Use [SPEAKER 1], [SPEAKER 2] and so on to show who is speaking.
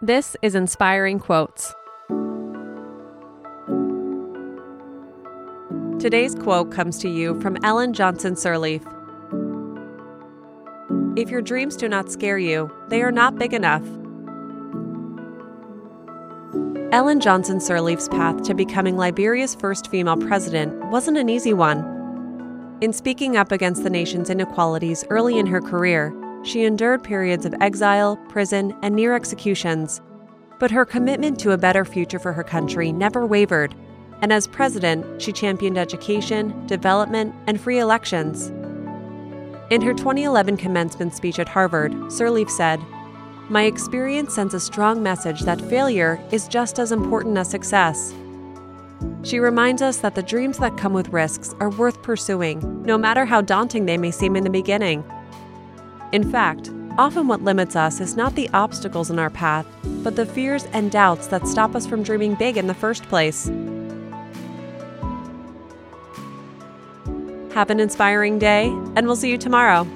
[SPEAKER 1] This is Inspiring Quotes. Today's quote comes to you from Ellen Johnson Sirleaf. If your dreams do not scare you, they are not big enough. Ellen Johnson Sirleaf's path to becoming Liberia's first female president wasn't an easy one. In speaking up against the nation's inequalities early in her career, she endured periods of exile, prison, and near executions. But her commitment to a better future for her country never wavered, and as president, she championed education, development, and free elections. In her 2011 commencement speech at Harvard, Sirleaf said, my experience sends a strong message that failure is just as important as success. She reminds us that the dreams that come with risks are worth pursuing, no matter how daunting they may seem in the beginning. In fact, often what limits us is not the obstacles in our path, but the fears and doubts that stop us from dreaming big in the first place. Have an inspiring day, and we'll see you tomorrow.